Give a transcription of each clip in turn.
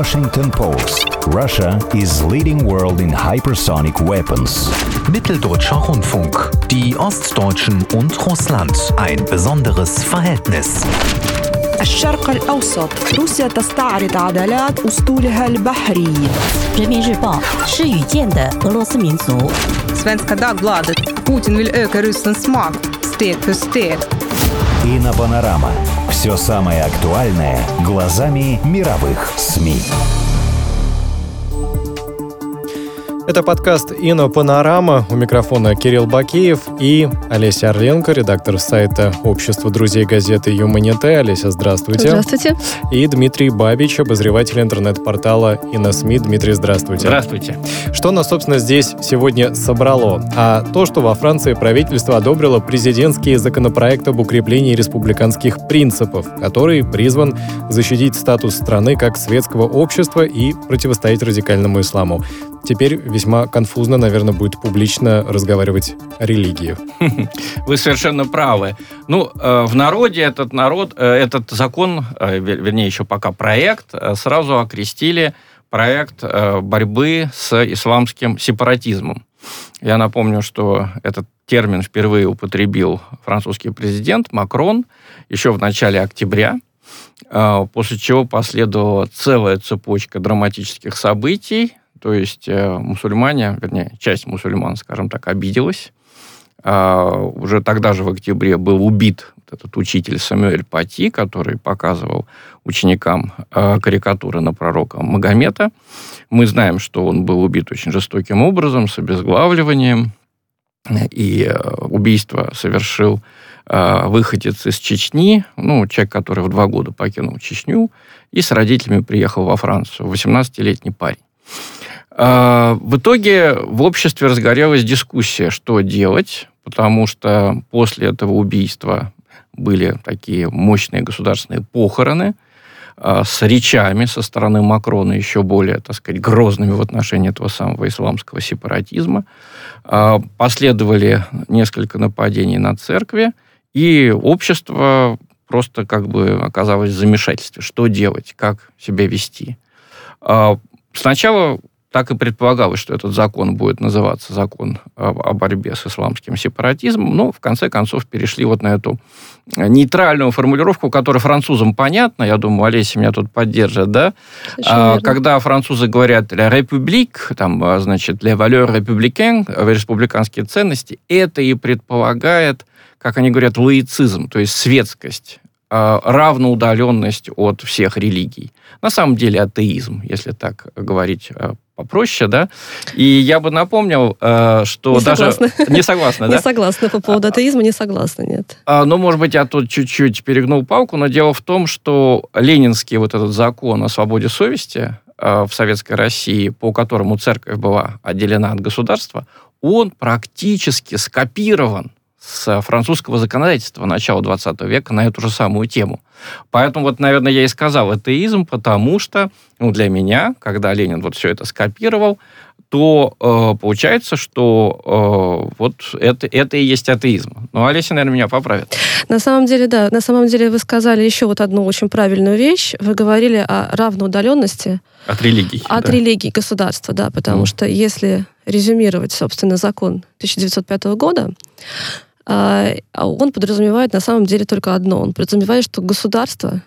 Washington Post. Russia is leading world in hypersonic weapons. Mitteldeutscher Rundfunk. Die Ostdeutschen und Russland. Ein besonderes Verhältnis. الشرق الأوسط روسيا تستعرض عضلات أسطولها البحري 人民日报是语见的俄罗斯民族。 Svenska Dagbladet. Putin vill öka Rysslands makt steg för steg. Инопанорама. Все самое актуальное глазами мировых СМИ. Это подкаст «Ино Панорама». У микрофона Кирилл Бакеев и Олеся Орленко, редактор сайта Общества друзей газеты «Юманите». Олеся, здравствуйте. Здравствуйте. И Дмитрий Бабич, обозреватель интернет-портала «Иносми». Дмитрий, здравствуйте. Здравствуйте. Что нас, собственно, здесь сегодня собрало? А то, что во Франции правительство одобрило президентский законопроект об укреплении республиканских принципов, который призван защитить статус страны как светского общества и противостоять радикальному исламу. Теперь весьма конфузно, наверное, будет публично разговаривать о религии. Вы совершенно правы. Ну, э, в народе этот народ, э, этот закон, э, вер- вернее, еще пока проект, сразу окрестили проект борьбы с исламским сепаратизмом. Я напомню, что этот термин впервые употребил французский президент Макрон еще в начале октября, после чего последовала целая цепочка драматических событий, то есть э, мусульмане, вернее, часть мусульман, скажем так, обиделась. А, Уже тогда же в октябре был убит вот этот учитель Самуэль Пати, который показывал ученикам э, карикатуры на пророка Магомета. Мы знаем, что он был убит очень жестоким образом, с обезглавливанием, и э, убийство совершил выходец из Чечни, ну, человек, который в два года покинул Чечню, и с родителями приехал во Францию, 18-летний парень. А, В итоге в обществе разгорелась дискуссия, что делать, потому что после этого убийства были такие мощные государственные похороны а, с речами со стороны Макрона еще более, так сказать, грозными в отношении этого самого исламского сепаратизма. А, Последовали несколько нападений на церкви, и общество просто как бы оказалось в замешательстве. Что делать, как себя вести? Сначала так и предполагалось, что этот закон будет называться закон о, борьбе с исламским сепаратизмом, но в конце концов перешли вот на эту нейтральную формулировку, которая французам понятна, я думаю, Олеся меня тут поддержит, да? А, когда французы говорят «la république», там, а, значит, «les valeurs républicaines», э, республиканские ценности, это и предполагает, как они говорят, лаицизм, то есть светскость, а, равноудаленность от всех религий. На самом деле атеизм, если так говорить э, попроще, да. И я бы напомнил, э, что Не даже... согласна. Не согласна, Не да? согласна по поводу атеизма, не согласна, нет. А, Ну, может быть, я тут чуть-чуть перегнул палку, но дело в том, что ленинский вот этот закон о свободе совести э, в Советской России, по которому церковь была отделена от государства, он практически скопирован с французского законодательства начала 20 века на эту же самую тему. Поэтому вот, наверное, я и сказал атеизм, потому что ну, для меня, когда Ленин вот все это скопировал, то э, получается, что э, вот это, это и есть атеизм. Ну, Олеся, наверное, меня поправит. На самом деле, да. На самом деле вы сказали еще вот одну очень правильную вещь. Вы говорили о равноудаленности От религий. от да. религии государства, да, потому Мгм. что если резюмировать, собственно, закон 1905 года, он подразумевает на самом деле только одно. Он подразумевает, что государство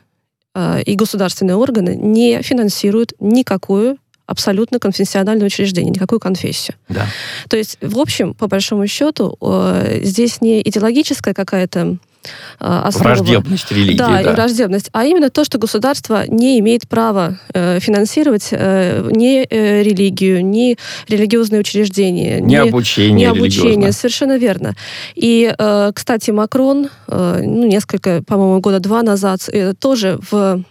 а, и государственные органы не финансируют никакую абсолютно конфессиональное учреждение, никакую конфессию. Да. То есть, в общем, по большому счету, здесь не идеологическая какая-то основа. Враждебность религии. Да, Да, и враждебность. А именно то, что государство не имеет права э, финансировать э, ни э, религию, ни религиозные учреждения, Не обучение не обучение, совершенно верно. И, кстати, Макрон, ну, несколько, по-моему, года два назад, тоже в,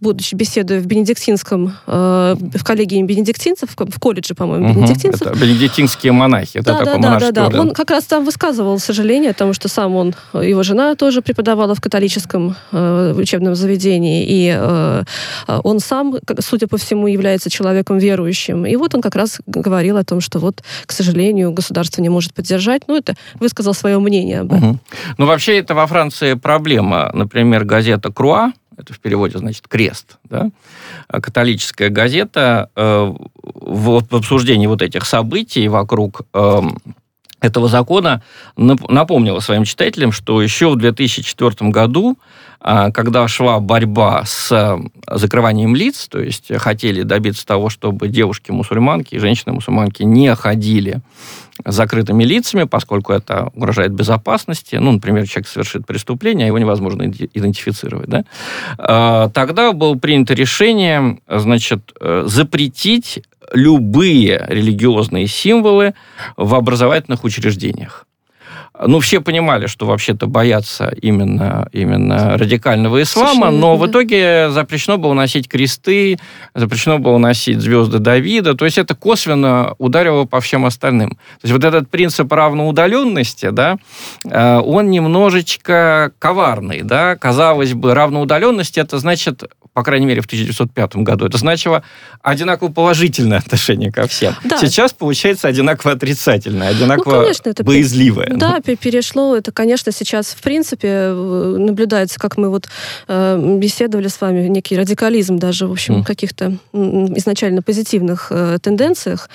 будучи беседуя в Бенедиктинском, э, в коллегии бенедиктинцев, в ко- в колледже, по-моему, Мгм. бенедиктинцев, Это бенедиктинские монахи. Это да, да, да, да, да. Он как раз там высказывал сожаление о том, что сам он, его жена тоже преподавала в католическом э, учебном заведении, и э, э, он сам, судя по всему, является человеком верующим. И вот он как раз говорил о том, что вот, к сожалению, государство не может поддержать. Ну, это высказал свое мнение об этом. Мгм. Ну, вообще, это во Франции проблема. Например, газета «Круа», это в переводе значит крест, да, католическая газета э, в обсуждении вот этих событий вокруг э, этого закона напомнила своим читателям, что еще в 2004 году, а, когда шла борьба с а, закрыванием лиц, то есть хотели добиться того, чтобы девушки-мусульманки и женщины-мусульманки не ходили с закрытыми лицами, поскольку это угрожает безопасности. Ну, например, человек совершит преступление, а его невозможно идентифицировать. Да? А, тогда было принято решение значит, э, запретить любые религиозные символы в образовательных учреждениях. Ну, все понимали, что вообще-то боятся именно, именно радикального ислама, Совершенно, но да. в итоге запрещено было носить кресты, запрещено было носить звезды Давида, то есть это косвенно ударило по всем остальным. То есть вот этот принцип равноудаленности, да, э, он немножечко коварный, да, казалось бы, равноудаленность это значит по крайней мере, в 1905 году, это значило одинаково положительное отношение ко всем. Да. Сейчас получается одинаково отрицательное, одинаково ну, конечно, это боязливое. Да, перешло. Это, конечно, сейчас, в принципе, э, наблюдается, как мы вот э, беседовали с вами, некий радикализм даже, в общем, mm. каких-то изначально позитивных э, тенденциях.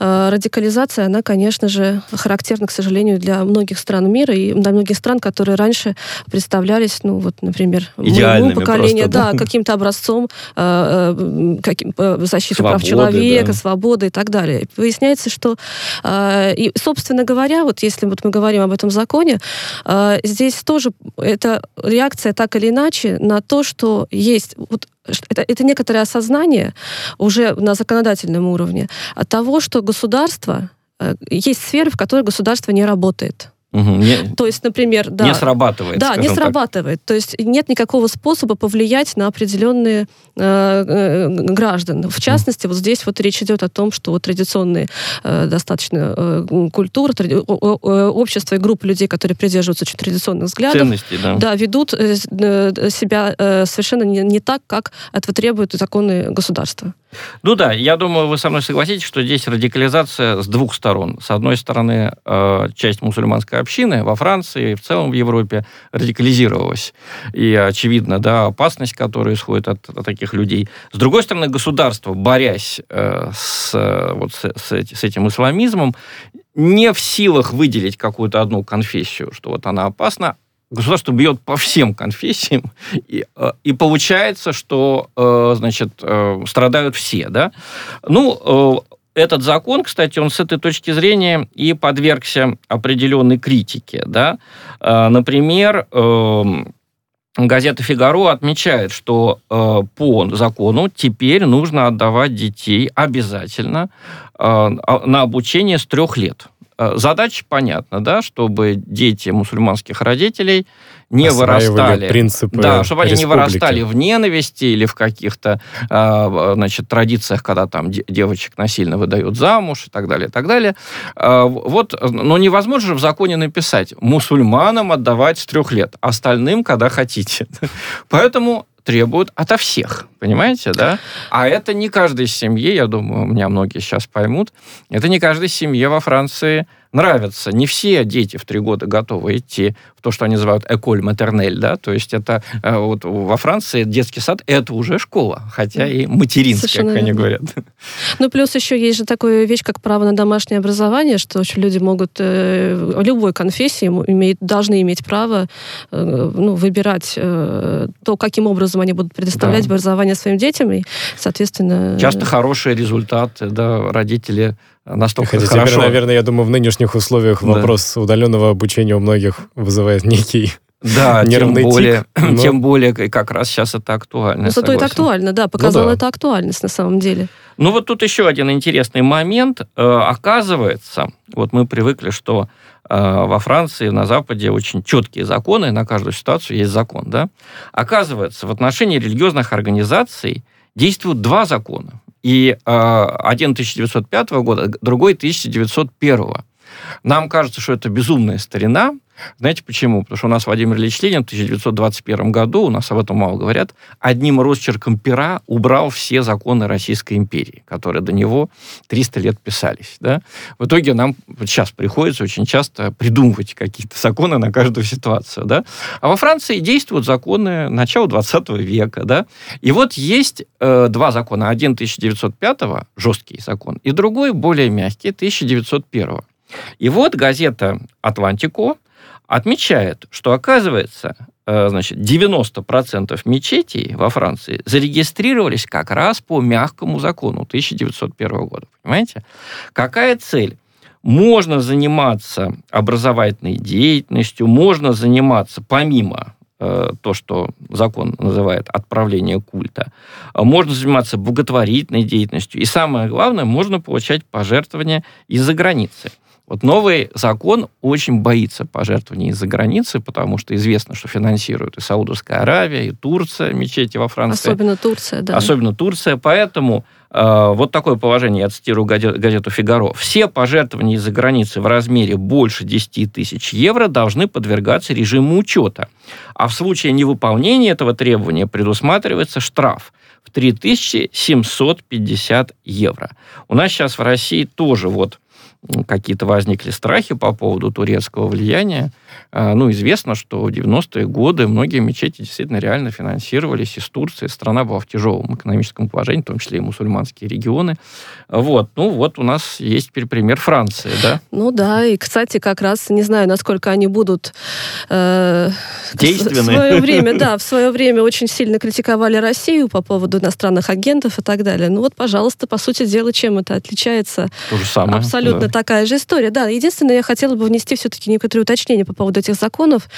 Э, радикализация, она, конечно же, характерна, к сожалению, для многих стран мира и для многих стран, которые раньше представлялись, ну, вот, например, моему поколению, да, да каким каким-то образцом э, э каким, э, защиты свободы, прав человека, да. свободы и так далее. Выясняется, что, э, и, собственно говоря, вот если вот мы говорим об этом законе, э, здесь тоже это реакция так или иначе на то, что есть вот это, это некоторое осознание уже на законодательном уровне от того, что государство, э, есть сферы, в которых государство не работает. Угу, не, То есть, например, да. Не срабатывает. Да, не срабатывает. Так. То есть нет никакого способа повлиять на определенные э, э, граждан. В частности, вот здесь вот речь идет о том, что традиционные э, достаточно э, культуры, тради, о, о, общество и группы людей, которые придерживаются очень традиционных взглядов, Ценности, да. Да, ведут э, э себя э, совершенно не, не так, как этого требуют законы государства. Ну да, я думаю, вы со мной согласитесь, что здесь радикализация с двух сторон. С одной стороны, э, часть мусульманской общины во Франции и в целом в Европе радикализировалась. И очевидно, да, опасность, которая исходит от, от таких людей. С другой стороны, государство, борясь э, с, вот, с, с этим исламизмом, не в силах выделить какую-то одну конфессию, что вот она опасна, государство бьет по всем конфессиям, и, э, и получается, что, э, значит, э, страдают все, да. Ну, этот закон, кстати, он с этой точки зрения и подвергся определенной критике, да. Например, эм, газета «Фигаро» отмечает, что по закону теперь нужно отдавать детей обязательно на обучение с трех лет. Э, задача понятна, да, чтобы дети мусульманских родителей не вырастали, принципы да, чтобы они республики. не вырастали в ненависти или в каких-то, э, значит, традициях, когда там девочек насильно выдают замуж и так далее, и так далее. Э, вот, но невозможно же в законе написать мусульманам отдавать с трех лет, остальным, когда хотите. Поэтому требуют ото всех, понимаете, да? А это не каждой семье, я думаю, меня многие сейчас поймут, это не каждой семье во Франции нравится. Не все дети в три года готовы идти в то, что они называют эколь матернель, да, то есть это э, вот во Франции детский сад это уже школа, хотя и материнская, Совершенно как они говорят. Ну, плюс еще есть же такая вещь, как право на домашнее образование, что люди могут э, любой конфессии имеют, должны иметь право э, ну, выбирать то, каким образом они будут предоставлять да. образование своим детям, и, соответственно... Часто хорошие результаты, да, родители настолько Хотя хорошо. Теперь, наверное, я думаю, в нынешних условиях да. вопрос удаленного обучения у многих вызывает некий да, тем более, тик, но... тем более, как раз сейчас это актуально. Но зато это актуально, да, показало ну, да. это актуальность на самом деле. Ну вот тут еще один интересный момент. Э, оказывается, вот мы привыкли, что э, во Франции, на Западе очень четкие законы, на каждую ситуацию есть закон, да? Оказывается, в отношении религиозных организаций действуют два закона. И э, один 1905 года, другой 1901. Нам кажется, что это безумная старина, Знаете почему? Потому что у нас Владимир Ильич Ленин в 1921 году, у нас об этом мало говорят, одним росчерком пера убрал все законы Российской империи, которые до него 300 лет писались. Да? В итоге нам сейчас приходится очень часто придумывать какие-то законы на каждую ситуацию. Да? А во Франции действуют законы начала 20 века. Да? И вот есть э, два закона. Один 1905 жесткий закон, и другой более мягкий 1901 и вот газета «Атлантико» отмечает, что, оказывается, э, значит, 90% мечетей во Франции зарегистрировались как раз по мягкому закону 1901 года. Понимаете? Какая цель? Можно заниматься образовательной деятельностью, можно заниматься помимо э, то, что закон называет отправление культа. Можно заниматься благотворительной деятельностью. И самое главное, можно получать пожертвования из-за границы. Вот новый закон очень боится пожертвований из-за границы, потому что известно, что финансируют и Саудовская Аравия, и Турция, мечети во Франции. Особенно Турция, да. Особенно Турция. Поэтому э, вот такое положение, я цитирую газету «Фигаро». Все пожертвования из-за границы в размере больше 10 тысяч евро должны подвергаться режиму учета. А в случае невыполнения этого требования предусматривается штраф в 3750 евро. У нас сейчас в России тоже вот какие-то возникли страхи по поводу турецкого влияния. А, ну, известно, что в 90-е годы многие мечети действительно реально финансировались из Турции. Страна была в тяжелом экономическом положении, в том числе и мусульманские регионы. Вот. Ну, вот у нас есть теперь пример Франции, да? Ну да, и, кстати, как раз, не знаю, насколько они будут... Э, Действенны. В свое время, да, в свое время очень сильно критиковали Россию по поводу иностранных агентов и так далее. Ну вот, пожалуйста, по сути дела, чем это отличается? То же самое. Абсолютно да. такая же история. Да, единственное, я хотела бы внести все-таки некоторые уточнения по поводу этих законов.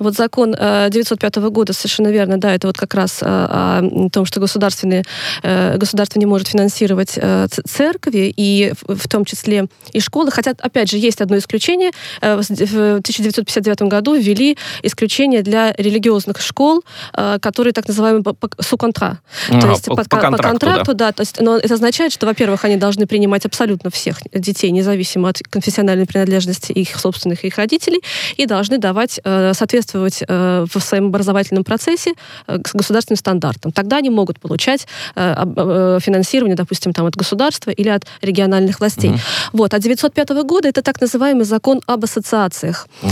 Вот закон 905 э, года, совершенно верно, да, это вот как раз э, о том, что государственные, э, государство не может финансировать церкви, и в том числе и школы. Хотя, опять же, есть одно исключение. В 1959 году ввели исключение для религиозных школ, которые так называемые суконтра. А, то есть по, по, по контракту, по контракту да. да. То есть, но это означает, что, во-первых, они должны принимать абсолютно всех детей, независимо от конфессиональной принадлежности их собственных и их родителей, и должны давать, э, соответствовать э, в своем образовательном процессе э, государственным стандартам. Тогда они могут получать финансирование, допустим, там, от государства или от региональных властей. Угу. Вот. А 905 года это так называемый закон об ассоциациях. Угу.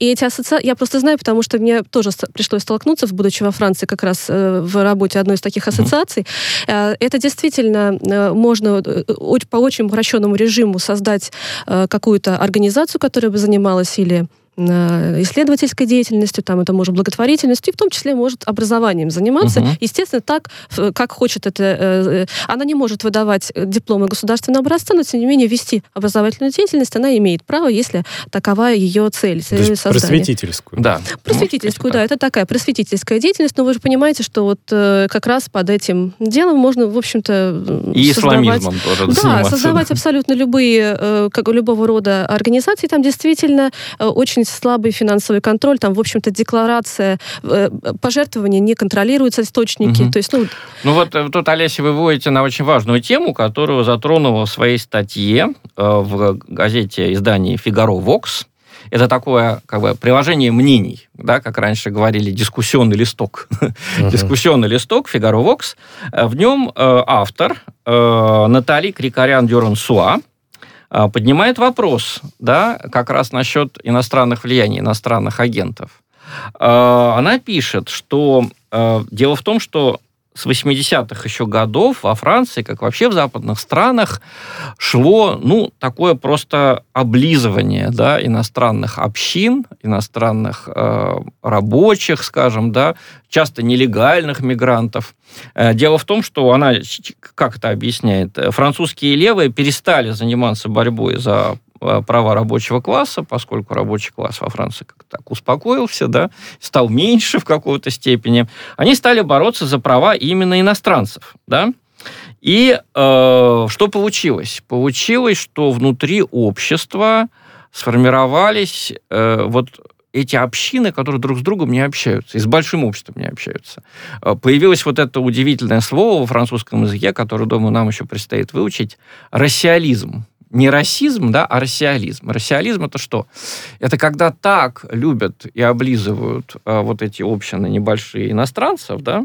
И эти ассоциации, я просто знаю, потому что мне тоже пришлось столкнуться, будучи во Франции, как раз в работе одной из таких ассоциаций. Угу. Это действительно можно по очень упрощенному режиму создать какую-то организацию, которая бы занималась или исследовательской деятельностью, там это может благотворительностью, и в том числе может образованием заниматься. Угу. Естественно, так, как хочет это... Э, она не может выдавать дипломы государственного образца, но, тем не менее, вести образовательную деятельность она имеет право, если такова ее цель. То есть просветительскую. Да. Просветительскую, да. Это такая просветительская деятельность, но вы же понимаете, что вот э, как раз под этим делом можно, в общем-то... И исламизмом тоже Да, создавать абсолютно любые, э, как, любого рода организации. Там действительно очень слабый финансовый контроль, там, в общем-то, декларация э, пожертвования не контролируются источники. Угу. То есть, ну... ну вот э, тут, Олеся, вы выводите на очень важную тему, которую затронула в своей статье э, в газете издании «Фигаро Вокс». Это такое как бы приложение мнений, да, как раньше говорили, дискуссионный листок. Uh-huh. дискуссионный листок Фигаро Вокс. В нем э, автор э, Натали Крикарян-Дюран-Суа, а, поднимает вопрос, да, как раз насчет иностранных влияний, иностранных агентов. А, она пишет, что а, дело в том, что с 80-х еще годов во Франции, как вообще в западных странах, шло, ну, такое просто облизывание, да, иностранных общин, иностранных э, рабочих, скажем, да, часто нелегальных мигрантов. Э, дело в том, что она, как это объясняет, французские левые перестали заниматься борьбой за Э, права рабочего класса, поскольку рабочий класс во Франции как-то так успокоился, да, стал меньше в какой-то степени, они стали бороться за права именно иностранцев, да. И э, что получилось? Получилось, что внутри общества сформировались э, вот эти общины, которые друг с другом не общаются, и с большим обществом не общаются. Э, появилось вот это удивительное слово во французском языке, которое, думаю, нам еще предстоит выучить, рассиализм не расизм, да, а расиализм. Расиализм это что? Это когда так любят и облизывают а, вот эти общины небольшие иностранцев, да,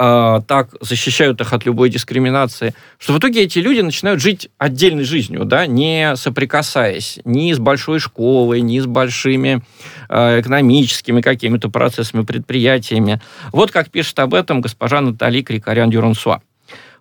а, так защищают их от любой дискриминации, что в итоге эти люди начинают жить отдельной жизнью, да, не соприкасаясь ни с большой школой, ни с большими э, экономическими какими-то процессами, предприятиями. Вот как пишет об этом госпожа Натали Крикарян-Дюрансуа.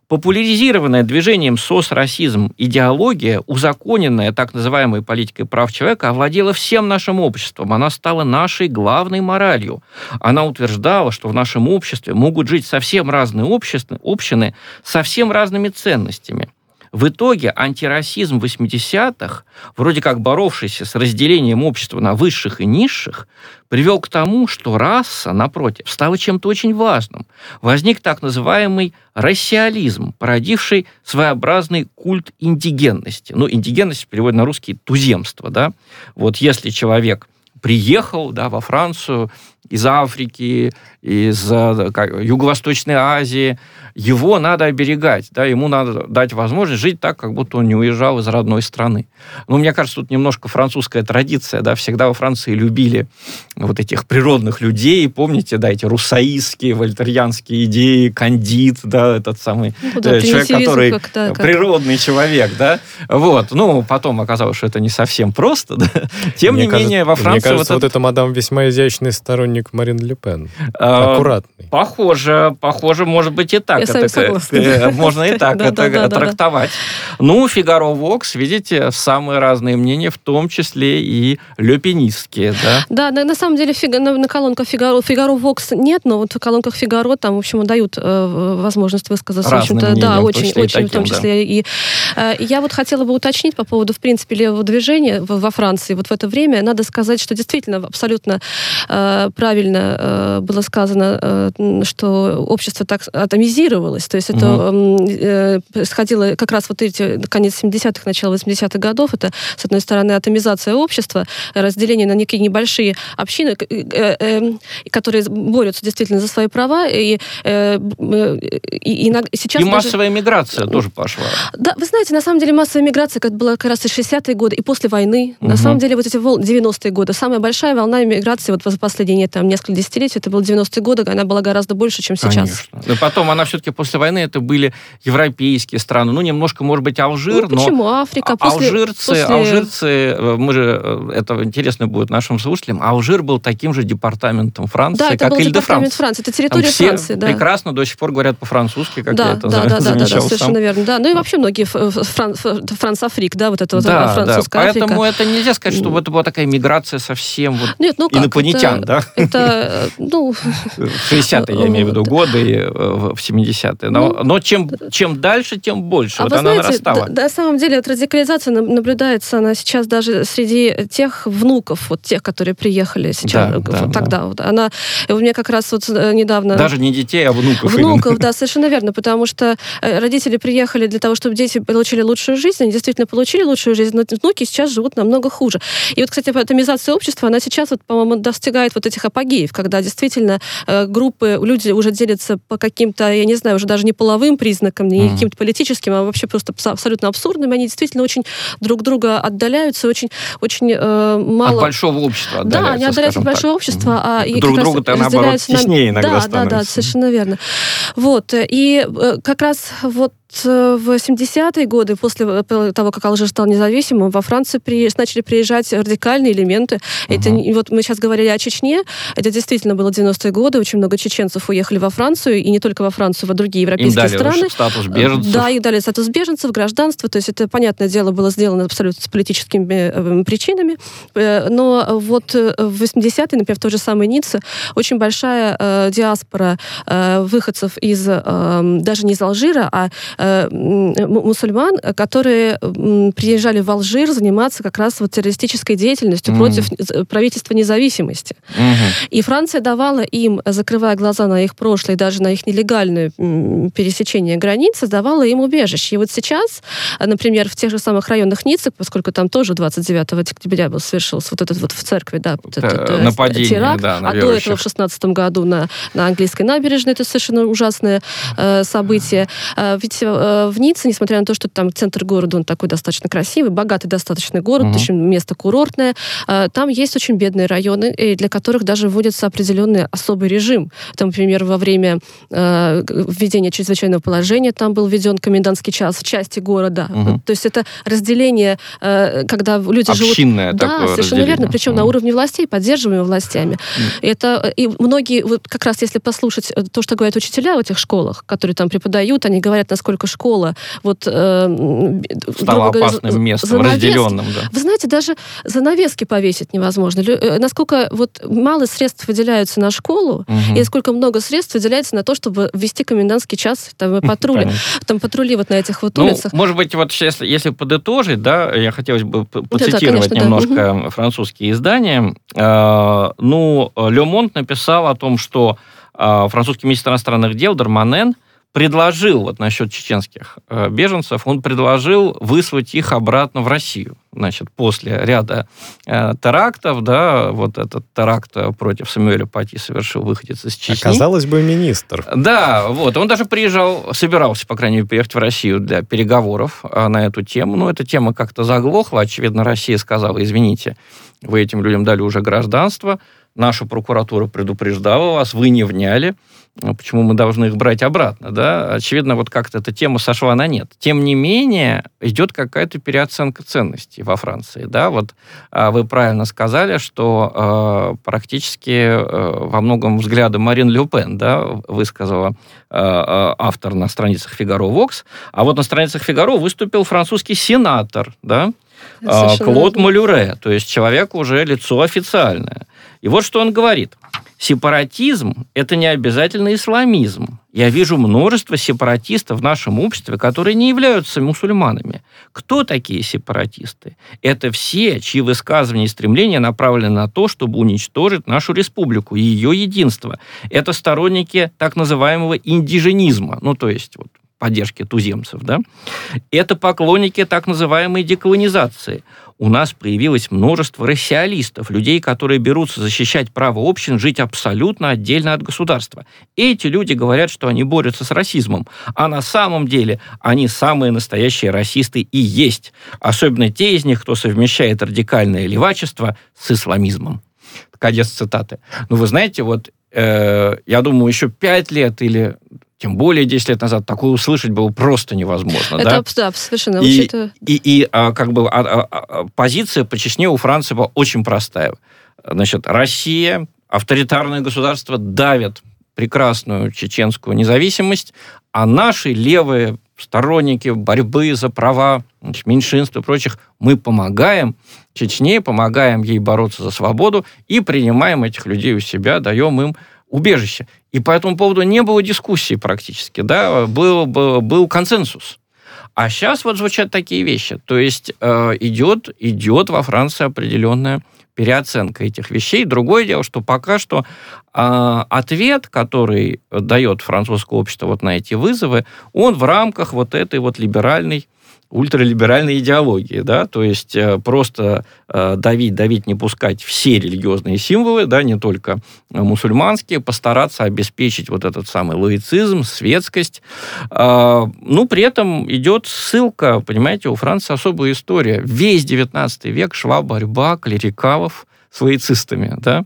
Популяризированная движением СОС-расизм идеология, узаконенная так называемой политикой прав человека, овладела всем нашим обществом. Она стала нашей главной моралью. Она утверждала, что в нашем обществе могут жить совсем разные общества, общины, совсем разными ценностями. В итоге антирасизм 80-х, вроде как боровшийся с разделением общества на высших и низших, привел к тому, что раса, напротив, стала чем-то очень важным. Возник так называемый расиализм, породивший своеобразный культ индигенности. Ну, индигенность в на русский – туземство, да? Вот если человек приехал да, во Францию из Африки, из э, Юго-Восточной Азии, его надо оберегать, да, ему надо дать возможность жить так, как будто он не уезжал из родной страны. Ну, мне кажется, тут немножко французская традиция, да, всегда во Франции любили вот этих природных людей, помните, да, эти русаистские, вольтерьянские идеи, кандид, да, этот самый ну, да, э, человек, который как как... природный человек, да, вот, ну, потом оказалось, что это не совсем просто, да, тем мне не кажется, менее во Франции... Мне кажется, вот, вот это мадам весьма изящный сторонник Марин Ле Пен, аккуратный. Похоже, похоже, может быть и так это, э, можно и так это трактовать. Ну, Фигаро Вокс, видите, самые разные мнения, в том числе и люпинистские, да? Да, на, самом деле на, на колонках Фигаро, Фигаро Вокс нет, но вот в колонках Фигаро там, в общем, дают э, возможность высказаться. Разным в общем-то, да, очень, очень, в том числе. И э, я вот хотела бы уточнить по поводу, в принципе, левого движения во Франции. Вот в это время надо сказать, что действительно абсолютно э, правильно э, было сказано, э, что общество так атомизировалось. То есть это угу. э, происходило как раз вот эти конец 70-х, начало 80-х годов. Это, с одной стороны, атомизация общества, разделение на некие небольшие общины, э, э, которые борются действительно за свои права. И, э, и, и, и сейчас и даже... массовая миграция тоже пошла. Да, вы знаете, на самом деле массовая миграция как была как раз и 60-е годы, и после войны. Угу. На самом деле вот эти 90-е годы, самая большая волна миграции вот за последние там, несколько десятилетий, это было 90-е годы, она была гораздо больше, чем сейчас. Конечно. Но потом она все-таки после войны это были европейские страны, ну, немножко, может быть, Алжир, ну, почему? но... Африка? А после, алжирцы, после... алжирцы, э, мы же, э, это интересно будет нашим слушателям, Алжир был таким же департаментом Франции, да, как Иль де Франс. Франции, это территория все Франции, да. прекрасно до сих пор говорят по-французски, как да, я это да, да, замечал да, да, совершенно верно. Да. Ну и вообще многие фран, францафрик, да, вот это вот да, французская да. Африка. Поэтому это нельзя сказать, что это была такая миграция совсем вот Нет, ну инопланетян, это, да? Это, ну... В 60-е, я имею в виду, годы, э, в 70-е. Но, ну, но чем, чем дальше, тем больше. А вот она знаете, нарастала. Да, на самом деле, вот радикализация наблюдается она сейчас даже среди тех внуков, вот тех, которые приехали сейчас, да, да, тогда. Да. Вот. Она, у меня как раз вот э, недавно... Даже не детей, а внуков. Внуков, именно. да, совершенно верно, потому что э, родители приехали для того, чтобы дети получили лучшую жизнь, они действительно получили лучшую жизнь, но внуки сейчас живут намного хуже. И вот, кстати, атомизация общества, она сейчас, вот, по-моему, достигает вот этих апогеев, когда действительно группы, люди уже делятся по каким-то, я не знаю, уже даже не половым признакам, не mm-hmm. каким-то политическим, а вообще просто абсолютно абсурдным. Они действительно очень друг друга отдаляются, очень, очень э, мало... От большого общества Да, они отдаляются от большого так. общества, а и друг друга-то, наоборот, теснее иногда Да, становится. да, да, совершенно верно. Вот, и э, как раз вот в 70-е годы, после того, как Алжир стал независимым, во Францию при... начали приезжать радикальные элементы. Uh-huh. Это, вот мы сейчас говорили о Чечне, это действительно было 90-е годы, очень много чеченцев уехали во Францию, и не только во Францию, во другие европейские им дали страны. статус беженцев. Да, им дали статус беженцев, гражданство, то есть это, понятное дело, было сделано абсолютно с политическими э, причинами, э, но вот э, в 80-е, например, в той же самой Ницце, очень большая э, диаспора э, выходцев из, э, даже не из Алжира, а Э, мусульман, которые приезжали в Алжир заниматься как раз вот террористической деятельностью mm против правительства независимости. mm И Франция давала им, закрывая глаза на их прошлое, даже на их нелегальное пересечение границы, давала им убежище. И вот сейчас, например, в тех же самых районах Ниццы, поскольку там тоже 29 октября был совершился вот этот вот в церкви, да, вот этот, э, нападение, теракт, да, а до этого в 16 году на, на английской набережной это совершенно ужасное э, событие. Э, ведь э, в Ницце, несмотря на то, что там центр города, он такой достаточно красивый, богатый достаточно город, Мгм. еще место курортное, э, там есть очень бедные районы, для которых даже вводится определенный особый режим. Там, например, во время э, введения чрезвычайного положения там был введен комендантский час в части города. Мгм. То есть это разделение, э, когда люди живут Общинное да, такое совершенно верно. Причем на Мгм. уровне властей, поддерживаемыми властями. Это э, и многие, вот как раз если послушать э, то, что говорят учителя в этих школах, которые там преподают, они говорят, насколько школа вот э, говоря, опасным за- местом, занавески. разделенным, да. Вы знаете, даже занавески повесить невозможно. Лю- э, Насколько вот мало средств выделяются на школу, Мгм. и сколько много средств выделяется на то, чтобы ввести комендантский час, там, и патрули, Понятно. там патрули вот на этих вот Ну, улицах. может быть, вот если, если подытожить, да, я хотелось бы п- процитировать конечно, да. немножко французские издания. Э, ну, Ле Монт написал о том, что э, французский министр иностранных дел Дарманен предложил, вот насчет чеченских э, беженцев, он предложил выслать их обратно в Россию. Значит, после ряда э, терактов, да, вот этот теракт э, против Самуэля Пати совершил выходец из Чечни. Оказалось бы, министр. Да, вот. Он даже приезжал, собирался, по крайней мере, приехать в Россию для переговоров а, на эту тему. Но эта тема как-то заглохла. Очевидно, Россия сказала, извините, вы этим людям дали уже гражданство, наша прокуратура предупреждала вас, вы не вняли, А почему мы должны их брать обратно, да? Очевидно, вот как-то эта тема сошла на нет. Тем не менее, идет какая-то переоценка ценностей во Франции, да? Вот а, вы правильно сказали, что э, практически э, во многом взгляды Марин Ле Пен, да, высказала э, автор на страницах Фигаро Вокс, а вот на страницах Фигаро выступил французский сенатор, да, Совершенно Клод верно. Малюре, то есть человек уже лицо официальное. И вот что он говорит. Сепаратизм – это не обязательно исламизм. Я вижу множество сепаратистов в нашем обществе, которые не являются мусульманами. Кто такие сепаратисты? Это все, чьи высказывания и стремления направлены на то, чтобы уничтожить нашу республику и ее единство. Это сторонники так называемого индиженизма, ну, то есть вот, поддержки туземцев, да? Это поклонники так называемой деколонизации. У нас появилось множество расиалистов, людей, которые берутся защищать право общин жить абсолютно отдельно от государства. Эти люди говорят, что они борются с расизмом, а на самом деле они самые настоящие расисты и есть. Особенно те из них, кто совмещает радикальное левачество с исламизмом. Конец цитаты. Ну, вы знаете, вот э, я думаю, еще пять лет или тем более 10 лет назад такое услышать было просто невозможно. Это да? да, совершенно. И- И, и а, как бы а, а, а, позиция по Чечне у Франции была очень простая. Значит, Россия, авторитарное государство давят прекрасную чеченскую независимость, а наши левые сторонники борьбы за права значит, меньшинств и прочих, мы помогаем Чечне, помогаем ей бороться за свободу и принимаем этих людей у себя, даем им убежище. И по этому поводу не было дискуссии практически, да, был, был, был консенсус. А сейчас вот звучат такие вещи. То есть э, идет, идет во Франции определенная переоценка этих вещей. Другое дело, что пока что э, ответ, который дает французское общество вот на эти вызовы, он в рамках вот этой вот либеральной ультралиберальной идеологии, да, то есть э, просто э, давить, давить, не пускать все религиозные символы, да, не только э, мусульманские, постараться обеспечить вот этот самый лаицизм, светскость. Э, ну, при этом идет ссылка, понимаете, у Франции особая история. Весь 19 век шла борьба клерикалов с лаицистами, да.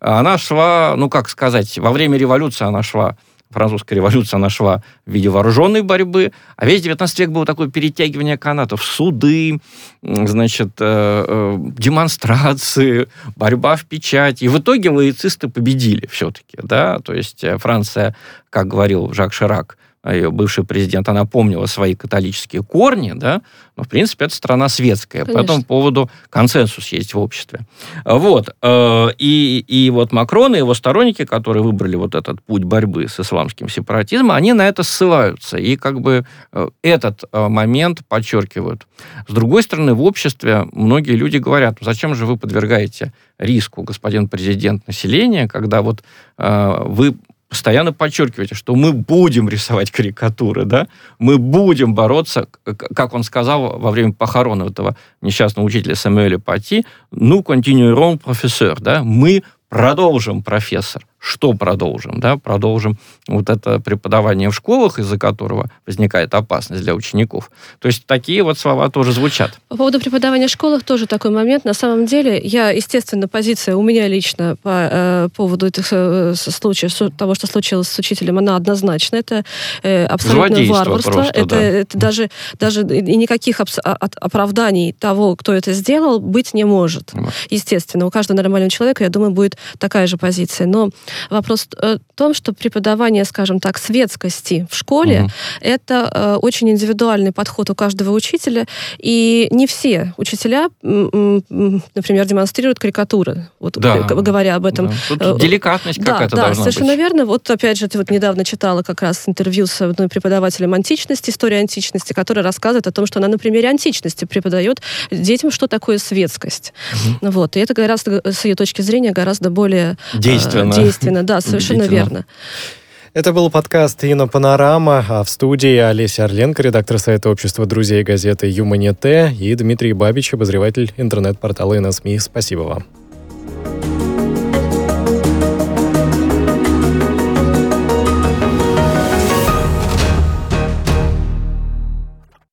Она шла, ну, как сказать, во время революции она шла французская революция нашла в виде вооруженной борьбы, а весь 19 век было такое перетягивание канатов, суды, значит, э, э, демонстрации, борьба в печати. И в итоге лаицисты победили все-таки, да, то есть э, Франция, как говорил Жак Ширак, ее бывший президент, она помнила свои католические корни, да, но, в принципе, это страна светская. Конечно. По этому поводу консенсус есть в обществе. Вот. э, И, и вот Макрон и его сторонники, которые выбрали вот этот путь борьбы с исламским сепаратизмом, они на это ссылаются. И как бы э, этот э, момент подчеркивают. С другой стороны, в обществе многие люди говорят, «Ну, зачем же вы подвергаете риску, господин президент, населения, когда вот вы постоянно подчеркиваете, что мы будем рисовать карикатуры, да, мы будем бороться, как он сказал во время похорон этого несчастного учителя Самуэля Пати, ну, continuerons, профессор, да, мы продолжим, профессор. Что продолжим? Да? Продолжим вот это преподавание в школах, из-за которого возникает опасность для учеников. То есть такие вот слова тоже звучат. По поводу преподавания в школах тоже такой момент. На самом деле, я, естественно, позиция у меня лично по э, поводу этих э, случаев, того, что случилось с учителем, она однозначна. Это э, абсолютное варварство. Просто, это, да. это даже, даже и никаких оправданий того, кто это сделал, быть не может. Естественно, у каждого нормального человека, я думаю, будет такая же позиция. Но Вопрос э, в том, что преподавание, скажем так, светскости в школе угу. это э, очень индивидуальный подход у каждого учителя, и не все учителя, например, демонстрируют карикатуры, вот да. говоря об этом. Да. Тут э, деликатность да, какая-то да, должна совершенно быть. верно. Вот опять же, ты вот недавно читала как раз интервью с одной преподавателем античности, истории античности, которая рассказывает о том, что она на примере античности преподает детям, что такое светскость. Угу. Вот. И это гораздо, с ее точки зрения, гораздо более действенно. Э, действенно да, совершенно верно. Это был подкаст «Ино Панорама», а в студии Олеся Орленко, редактор сайта общества друзей газеты «Юманите» и Дмитрий Бабич, обозреватель интернет-портала «Иносми». Спасибо вам.